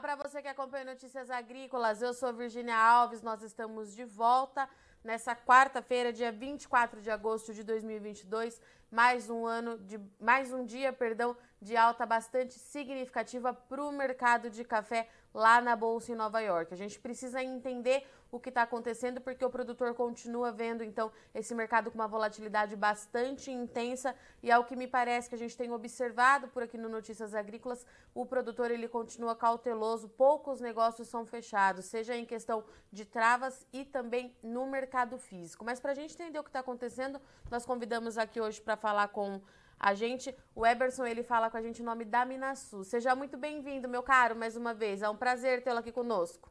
Para você que acompanha Notícias Agrícolas. Eu sou Virginia Alves. Nós estamos de volta nessa quarta-feira, dia 24 de agosto de 2022, mais um ano de mais um dia, perdão, de alta bastante significativa para o mercado de café lá na bolsa em Nova York. A gente precisa entender o que está acontecendo porque o produtor continua vendo então esse mercado com uma volatilidade bastante intensa e ao que me parece que a gente tem observado por aqui no Notícias Agrícolas, o produtor ele continua cauteloso, poucos negócios são fechados, seja em questão de travas e também no mercado físico. Mas para a gente entender o que está acontecendo, nós convidamos aqui hoje para falar com a gente, o Eberson, ele fala com a gente o nome da Minasul. Seja muito bem-vindo, meu caro, mais uma vez. É um prazer tê-lo aqui conosco.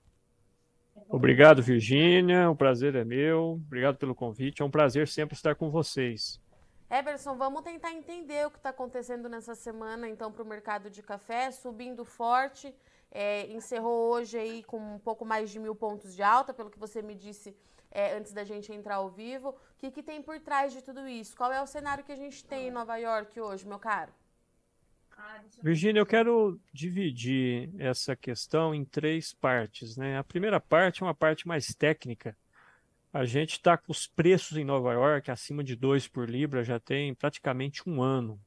Obrigado, Virgínia. O prazer é meu. Obrigado pelo convite. É um prazer sempre estar com vocês. Eberson, vamos tentar entender o que está acontecendo nessa semana, então, para o mercado de café, subindo forte. É, encerrou hoje aí com um pouco mais de mil pontos de alta, pelo que você me disse é, antes da gente entrar ao vivo. O que, que tem por trás de tudo isso? Qual é o cenário que a gente tem em Nova York hoje, meu caro? Virginia, eu quero dividir essa questão em três partes. Né? A primeira parte é uma parte mais técnica. A gente está com os preços em Nova York acima de 2 por libra já tem praticamente um ano.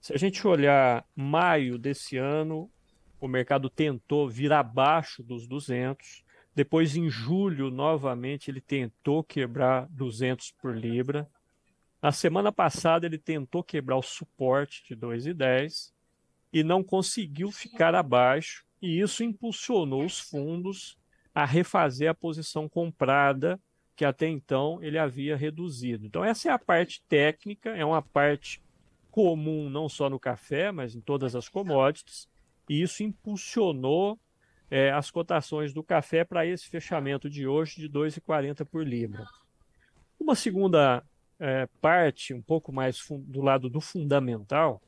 Se a gente olhar maio desse ano, o mercado tentou vir abaixo dos 200. Depois, em julho, novamente, ele tentou quebrar 200 por libra. Na semana passada, ele tentou quebrar o suporte de 2,10 e não conseguiu ficar abaixo, e isso impulsionou os fundos a refazer a posição comprada que até então ele havia reduzido. Então, essa é a parte técnica, é uma parte comum não só no café, mas em todas as commodities, e isso impulsionou é, as cotações do café para esse fechamento de hoje de 2,40 por libra. Uma segunda é, parte, um pouco mais do lado do fundamental,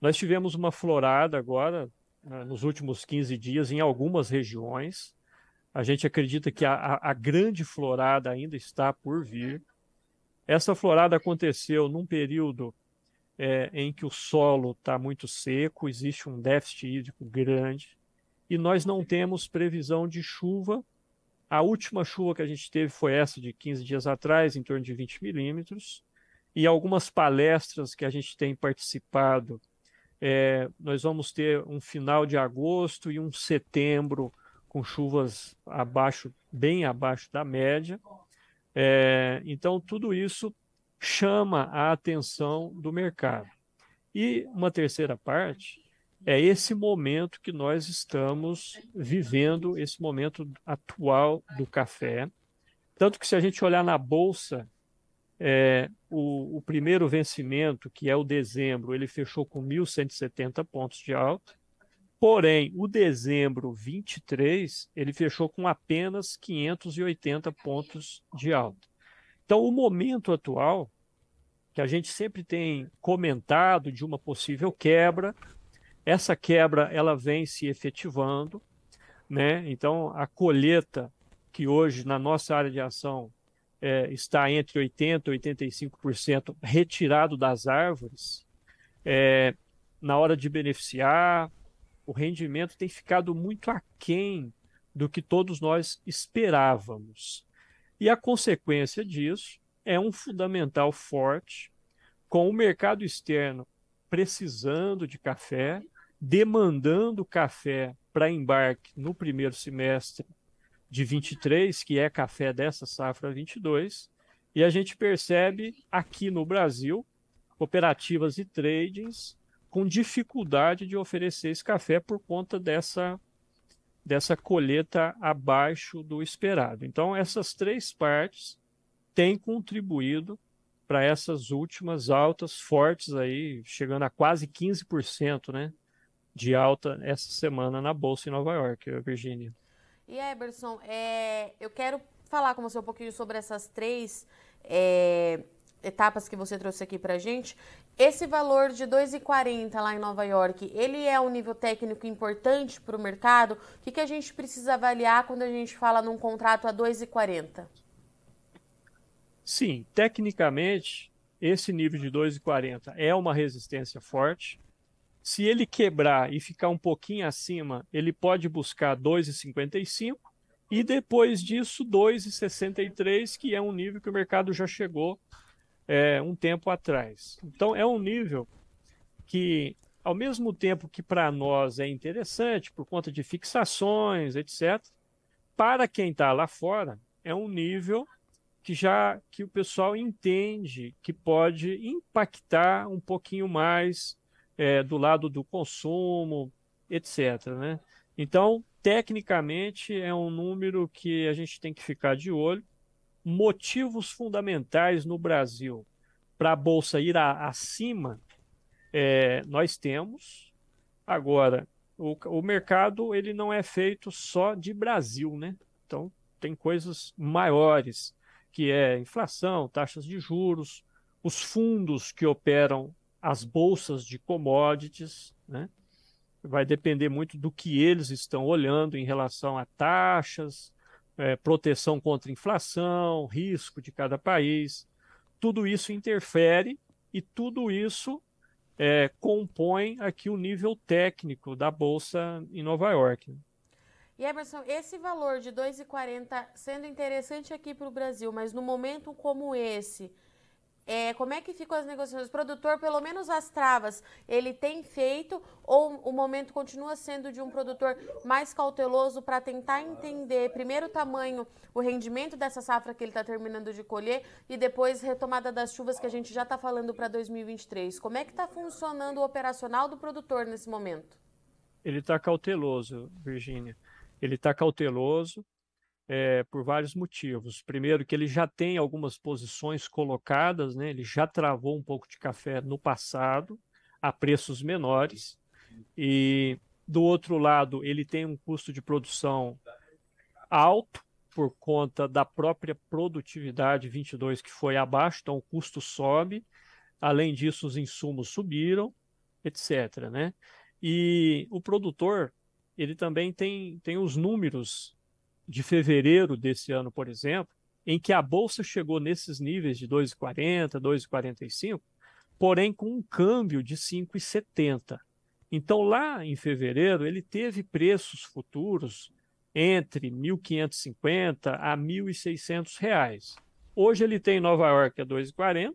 nós tivemos uma florada agora, né, nos últimos 15 dias, em algumas regiões. A gente acredita que a, a, grande florada ainda está por vir. Essa florada aconteceu num período é, em que o solo está muito seco, existe um déficit hídrico grande e nós não temos previsão de chuva. A última chuva que a gente teve foi essa de 15 dias atrás, em torno de 20 milímetros. E algumas palestras que a gente tem participado, é, nós vamos ter um final de agosto e um setembro com chuvas abaixo, bem abaixo da média. É, então, tudo isso chama a atenção do mercado. E uma terceira parte é esse momento que nós estamos vivendo, esse momento atual do café. Tanto que, se a gente olhar na bolsa, é, o, o, primeiro vencimento, que é o dezembro, ele fechou com 1.170 pontos de alta. Porém, o dezembro 23, ele fechou com apenas 580 pontos de alta. Então, o momento atual, que a gente sempre tem comentado de uma possível quebra, essa quebra ela vem se efetivando, né? Então a colheita que hoje na nossa área de ação é, está entre 80 e 85% retirado das árvores, é, na hora de beneficiar, o rendimento tem ficado muito aquém do que todos nós esperávamos. E a consequência disso é um fundamental forte, com o mercado externo precisando de café demandando café para embarque no primeiro semestre de 23, que é café dessa safra 22, e a gente percebe aqui no Brasil cooperativas e tradings com dificuldade de oferecer esse café por conta dessa dessa colheita abaixo do esperado. Então essas três partes têm contribuído para essas últimas altas fortes aí, chegando a quase 15%, né? De alta essa semana na Bolsa em Nova York, Virginia. E Eberson, é, eu quero falar com você um pouquinho sobre essas três é, etapas que você trouxe aqui para gente. Esse valor de 2,40 lá em Nova York, ele é um nível técnico importante para o mercado? O que, que a gente precisa avaliar quando a gente fala num contrato a 2,40? Sim, tecnicamente, esse nível de 2,40 é uma resistência forte Se ele quebrar e ficar um pouquinho acima, ele pode buscar 2,55 e depois disso 2,63, que é um nível que o mercado já chegou é, um tempo atrás. Então é um nível que, ao mesmo tempo que para nós é interessante por conta de fixações, etc., para quem está lá fora é um nível que já que o pessoal entende que pode impactar um pouquinho mais é, do lado do consumo, etc. Né? Então, tecnicamente, é um número que a gente tem que ficar de olho. Motivos fundamentais no Brasil para a Bolsa ir a, acima, é, nós temos. Agora, o, o mercado ele não é feito só de Brasil, né? Então, tem coisas maiores, que é inflação, taxas de juros, os fundos que operam as bolsas de commodities, né? vai depender muito do que eles estão olhando em relação a taxas, é, proteção contra inflação, risco de cada país. Tudo isso interfere e tudo isso é, compõe aqui o nível técnico da Bolsa em Nova York. E Emerson, esse valor de 2,40 sendo interessante aqui para o Brasil, mas no momento como esse, é, como é que ficam as negociações? O produtor, pelo menos as travas, ele tem feito ou o momento continua sendo de um produtor mais cauteloso para tentar entender primeiro o tamanho, o rendimento dessa safra que ele está terminando de colher e depois retomada das chuvas que a gente já está falando para 2023? Como é que está funcionando o operacional do produtor nesse momento? Ele está cauteloso, Virgínia. Ele está cauteloso é, por vários motivos. Primeiro, que ele já tem algumas posições colocadas, né? ele já travou um pouco de café no passado, a preços menores, e do outro lado, ele tem um custo de produção alto por conta da própria produtividade 22 que foi abaixo, então o custo sobe. Além disso, os insumos subiram, etc. Né? E o produtor ele também tem, tem os números de fevereiro desse ano, por exemplo, em que a bolsa chegou nesses níveis de 2,40, 2,45, porém com um câmbio de 5,70. Então, lá em fevereiro, ele teve preços futuros entre 1.550 a 1.600 reais. Hoje ele tem em Nova York a 2,40,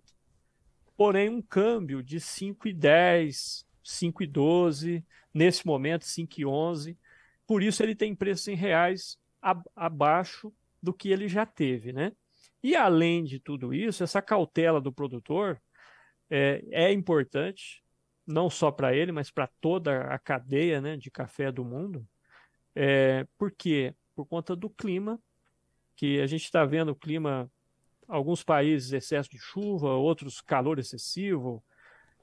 porém um câmbio de 5,10, 5,12, nesse momento 5,11. Por isso ele tem preço em reais abaixo do que ele já teve, né? E além de tudo isso, essa cautela do produtor é, é importante, não só para ele, mas para toda a cadeia né, de café do mundo. É, por quê? Por conta do clima, que a gente está vendo o clima, alguns países excesso de chuva, outros calor excessivo,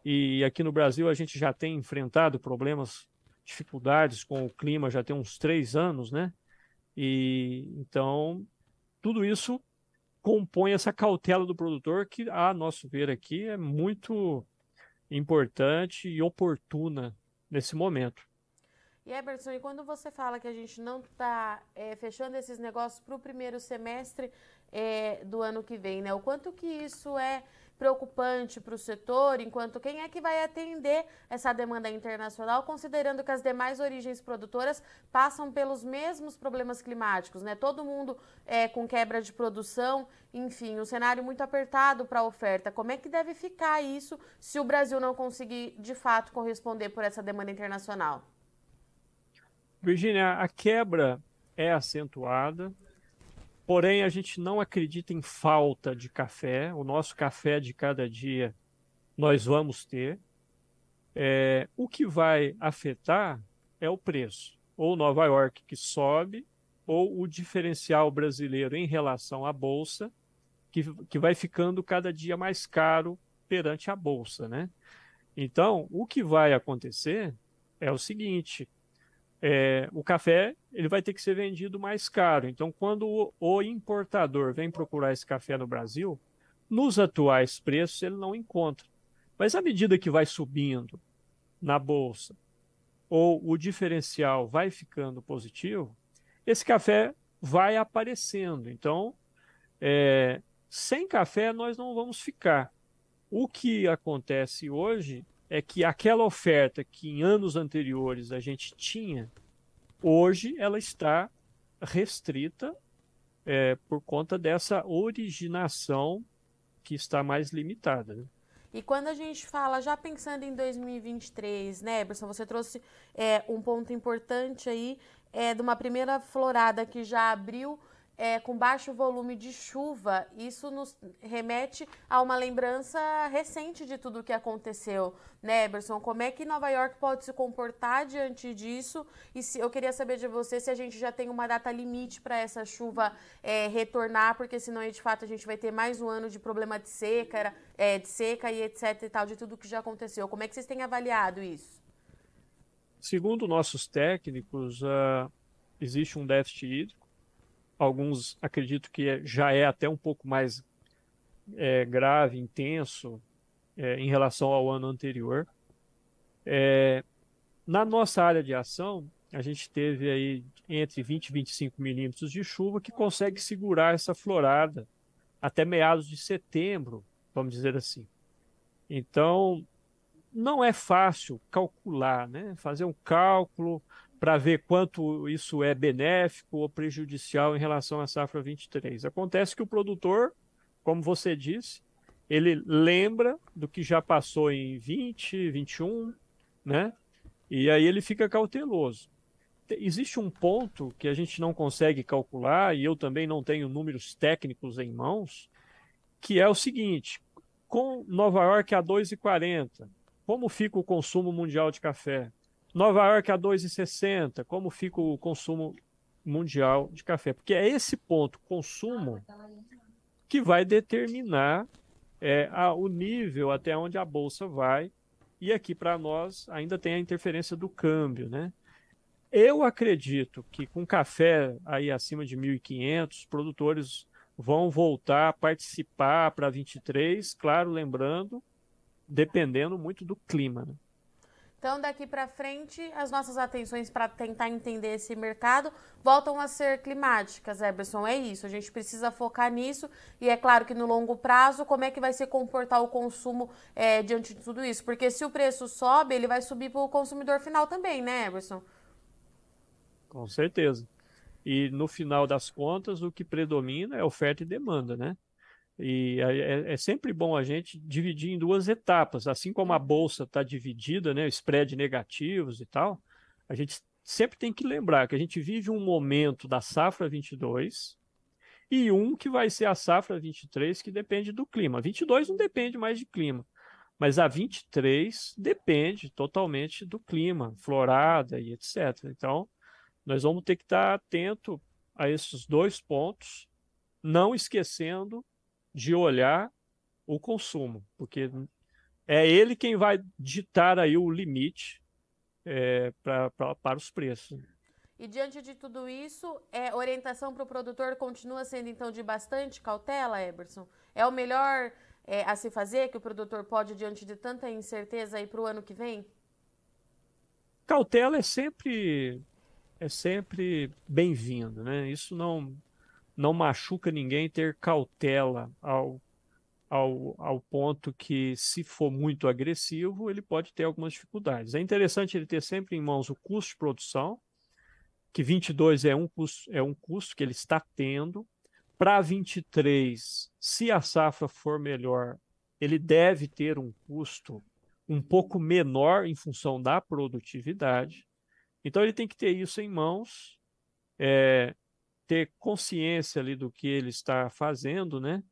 e aqui no Brasil a gente já tem enfrentado problemas, dificuldades com o clima já tem uns três anos, né? E então tudo isso compõe essa cautela do produtor que, a nosso ver aqui, é muito importante e oportuna nesse momento. E Eberson, e quando você fala que a gente não está é, fechando esses negócios para o primeiro semestre é, do ano que vem, né? O quanto que isso é preocupante para o setor, enquanto quem é que vai atender essa demanda internacional, considerando que as demais origens produtoras passam pelos mesmos problemas climáticos, né? Todo mundo é, com quebra de produção, enfim, um cenário muito apertado para a oferta. Como é que deve ficar isso se o Brasil não conseguir, de fato, corresponder por essa demanda internacional? Virginia, a quebra é acentuada, Porém, a gente não acredita em falta de café. O nosso café de cada dia nós vamos ter. É, o que vai afetar é o preço. Ou Nova York que sobe, ou o diferencial brasileiro em relação à Bolsa, que, que vai ficando cada dia mais caro perante a Bolsa. Né? Então, o que vai acontecer é o seguinte: é, o café ele vai ter que ser vendido mais caro. Então, quando o, importador vem procurar esse café no Brasil, nos atuais preços ele não encontra. Mas à medida que vai subindo na bolsa ou o diferencial vai ficando positivo, esse café vai aparecendo. Então, é, sem café nós não vamos ficar. O que acontece hoje é que aquela oferta que em anos anteriores a gente tinha, hoje ela está restrita é, por conta dessa originação que está mais limitada. Né? E quando a gente fala, já pensando em 2023, né, Eberson, você trouxe é, um ponto importante aí é, de uma primeira florada que já abriu é, com baixo volume de chuva, isso nos remete a uma lembrança recente de tudo o que aconteceu, né, Eberson? Como é que Nova York pode se comportar diante disso? E se, eu queria saber de você se a gente já tem uma data limite para essa chuva é, retornar, porque senão, de fato, a gente vai ter mais um ano de problema de seca, é, de seca e etc e tal, de tudo que já aconteceu. Como é que vocês têm avaliado isso? Segundo nossos técnicos, uh, existe um déficit hídrico alguns acredito que é, já é até um pouco mais é, grave, intenso é, em relação ao ano anterior. É, na nossa área de ação, a gente teve aí entre 20 e 25 milímetros de chuva que consegue segurar essa florada até meados de setembro, vamos dizer assim. Então, não é fácil calcular, né? fazer um cálculo para ver quanto isso é benéfico ou prejudicial em relação à safra 23. Acontece que o produtor, como você disse, ele lembra do que já passou em 20, 21, né? E aí ele fica cauteloso. Existe um ponto que a gente não consegue calcular, e eu também não tenho números técnicos em mãos, que é o seguinte: com Nova York a 2,40, como fica o consumo mundial de café? Nova York a 2,60. Como fica o consumo mundial de café? Porque é esse ponto, consumo, que vai determinar é, a, o nível até onde a bolsa vai. E aqui para nós ainda tem a interferência do câmbio, né? Eu acredito que com café aí acima de 1.500, produtores vão voltar a participar para 23, claro, lembrando, dependendo muito do clima. Né? Então, daqui para frente, as nossas atenções para tentar entender esse mercado voltam a ser climáticas, Eberson. É isso, a gente precisa focar nisso. E é claro que no longo prazo, como é que vai se comportar o consumo é, diante de tudo isso? Porque se o preço sobe, ele vai subir para o consumidor final também, né, Eberson? Com certeza. E no final das contas, o que predomina é oferta e demanda, né? E é, é, sempre bom a gente dividir em duas etapas, assim como a bolsa está dividida, né, spread negativos e tal, a gente sempre tem que lembrar que a gente vive um momento da safra 22 e um que vai ser a safra 23 que depende do clima. 22 não depende mais de clima, mas a 23 depende totalmente do clima, florada e etc. Então, nós vamos ter que estar atento a esses dois pontos, não esquecendo de olhar o consumo, porque é ele quem vai ditar aí o limite é, pra, pra, para os preços. E diante de tudo isso, é, orientação para o produtor continua sendo então de bastante cautela, Eberson? É o melhor é, a se fazer que o produtor pode diante de tanta incerteza aí para o ano que vem? Cautela é sempre é sempre bem-vindo, né? Isso não não machuca ninguém ter cautela ao, ao, ao ponto que, se for muito agressivo, ele pode ter algumas dificuldades. É interessante ele ter sempre em mãos o custo de produção, que 22 é um custo, é um custo que ele está tendo. Para 23, se a safra for melhor, ele deve ter um custo um pouco menor em função da produtividade. Então ele tem que ter isso em mãos. É, ter consciência ali do que ele está fazendo, né?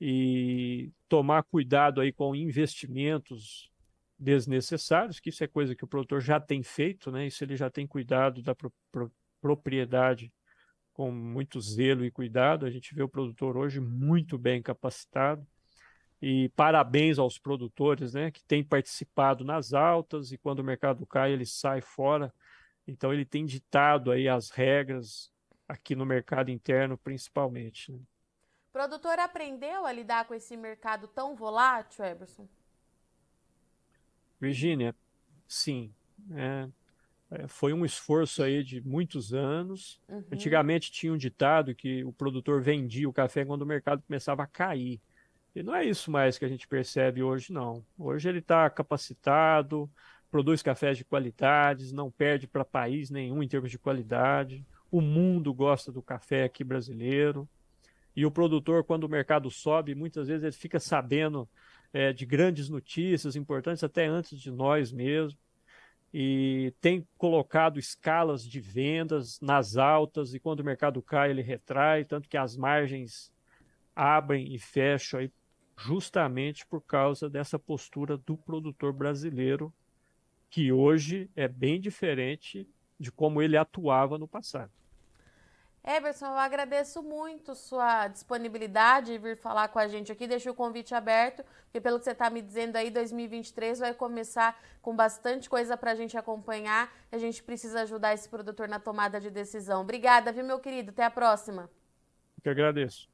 E tomar cuidado aí com investimentos desnecessários, que isso é coisa que o produtor já tem feito, né? Isso ele já tem cuidado da pro, pro, propriedade com muito zelo e cuidado. A gente vê o produtor hoje muito bem capacitado. E parabéns aos produtores, né, que têm participado nas altas e quando o mercado cai, ele sai fora. Então ele tem ditado aí as regras aqui no mercado interno, principalmente. Né? O produtor aprendeu a lidar com esse mercado tão volátil, Eberson? Virgínia, sim. É, é, foi um esforço aí de muitos anos. Uhum. Antigamente tinha um ditado que o produtor vendia o café quando o mercado começava a cair. E não é isso mais que a gente percebe hoje, não. Hoje ele está capacitado, produz cafés de qualidades, não perde para país nenhum em termos de qualidade. O mundo gosta do café aqui brasileiro. E o produtor, quando o mercado sobe, muitas vezes ele fica sabendo é, de grandes notícias importantes até antes de nós mesmos. E tem colocado escalas de vendas nas altas, e quando o mercado cai, ele retrai, tanto que as margens abrem e fecham aí justamente por causa dessa postura do produtor brasileiro, que hoje é bem diferente de como ele atuava no passado. Eberson, eu agradeço muito sua disponibilidade de vir falar com a gente aqui. Deixo o convite aberto, porque pelo que você está me dizendo aí, 2023 vai começar com bastante coisa para a gente acompanhar. A gente precisa ajudar esse produtor na tomada de decisão. Obrigada, viu, meu querido? Até a próxima. Eu que agradeço.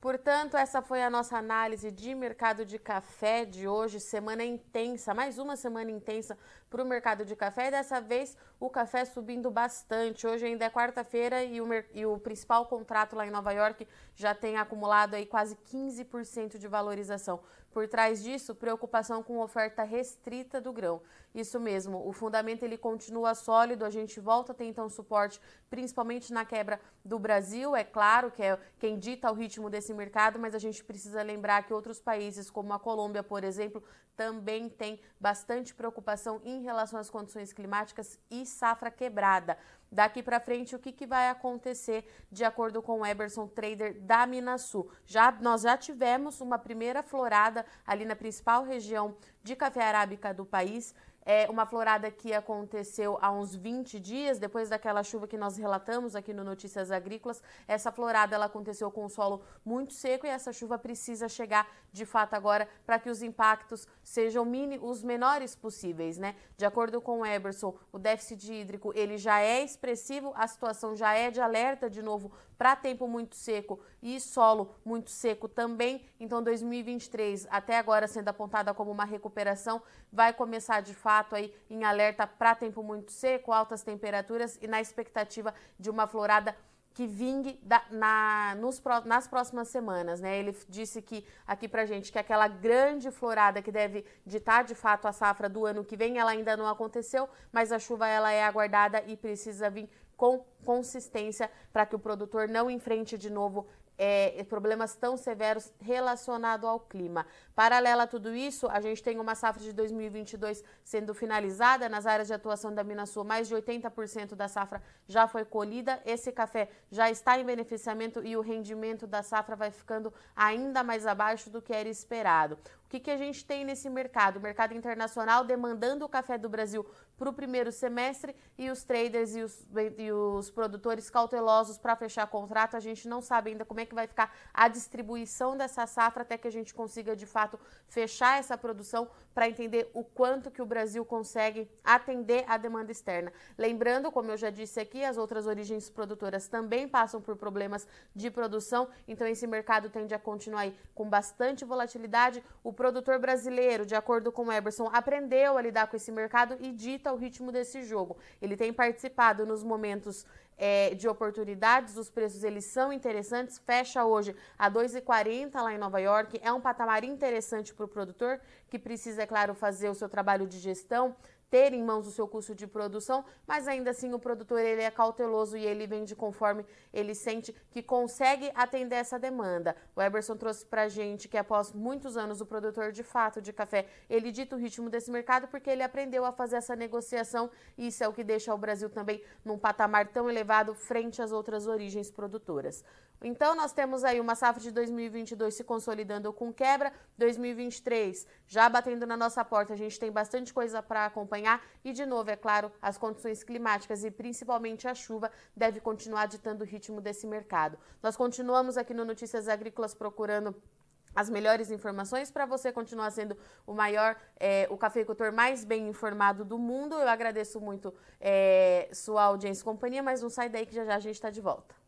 Portanto, essa foi a nossa análise de mercado de café de hoje, semana intensa, mais uma semana intensa para o mercado de café. E dessa vez o café subindo bastante. Hoje ainda é quarta-feira e, e o, principal contrato lá em Nova York já tem acumulado aí quase 15% de valorização. Por trás disso, preocupação com oferta restrita do grão. Isso mesmo, o fundamento ele continua sólido, a gente volta a ter então suporte, principalmente na quebra do Brasil, é claro que é quem dita o ritmo desse mercado, mas a gente precisa lembrar que outros países, como a Colômbia, por exemplo, também tem bastante preocupação em relação às condições climáticas e safra quebrada. Daqui para frente, o que, que vai acontecer de acordo com o Eberson, trader da Minasul? Já, nós já tivemos uma primeira florada ali na principal região de café arábica do país é uma florada que aconteceu há uns 20 dias, depois daquela chuva que nós relatamos aqui no Notícias Agrícolas. Essa florada ela aconteceu com o solo muito seco e essa chuva precisa chegar de fato agora para que os impactos sejam mini, os menores possíveis, né? De acordo com o Eberson, o déficit hídrico ele já é expressivo, a situação já é de alerta de novo para tempo muito seco e solo muito seco também. Então, 2023, até agora sendo apontada como uma recuperação, vai começar de fato aí em alerta para tempo muito seco, altas temperaturas e na expectativa de uma florada que vingue da, na, nos, nas próximas semanas, né? Ele disse que aqui pra gente que aquela grande florada que deve ditar de fato a safra do ano que vem, ela ainda não aconteceu, mas a chuva ela é aguardada e precisa vir com consistência para que o produtor não enfrente de novo é, problemas tão severos relacionados ao clima. Paralela a tudo isso, a gente tem uma safra de 2022 sendo finalizada nas áreas de atuação da Minasul, mais de 80% da safra já foi colhida. Esse café já está em beneficiamento e o rendimento da safra vai ficando ainda mais abaixo do que era esperado. O que, que a gente tem nesse mercado? O mercado internacional demandando o café do Brasil para o primeiro semestre e os traders e os, e os produtores cautelosos para fechar contrato. A gente não sabe ainda como é que vai ficar a distribuição dessa safra até que a gente consiga de fato fechar essa produção para entender o quanto que o Brasil consegue atender a demanda externa. Lembrando, como eu já disse aqui, as outras origens produtoras também passam por problemas de produção, então esse mercado tende a continuar aí com bastante volatilidade. O produtor brasileiro, de acordo com o Eberson, aprendeu a lidar com esse mercado e dita o ritmo desse jogo. Ele tem participado nos momentos é, de oportunidades, os preços eles são interessantes, fecha hoje a 2,40 lá em Nova York, é um patamar interessante para o produtor, que precisa, é claro, fazer o seu trabalho de gestão, ter em mãos o seu custo de produção, mas ainda assim o produtor ele é cauteloso e ele vende conforme ele sente que consegue atender essa demanda. O Eberson trouxe para gente que após muitos anos o produtor de fato de café, ele dita o ritmo desse mercado porque ele aprendeu a fazer essa negociação e isso é o que deixa o Brasil também num patamar tão elevado frente às outras origens produtoras. Então, nós temos aí uma safra de 2022 se consolidando com quebra, 2023 já batendo na nossa porta. A gente tem bastante coisa para acompanhar e, de novo, é claro, as condições climáticas e principalmente a chuva deve continuar ditando o ritmo desse mercado. Nós continuamos aqui no Notícias Agrícolas procurando as melhores informações para você continuar sendo o maior, é, o cafeicultor mais bem informado do mundo. Eu agradeço muito é, sua audiência e companhia, mas não sai daí que já já a gente está de volta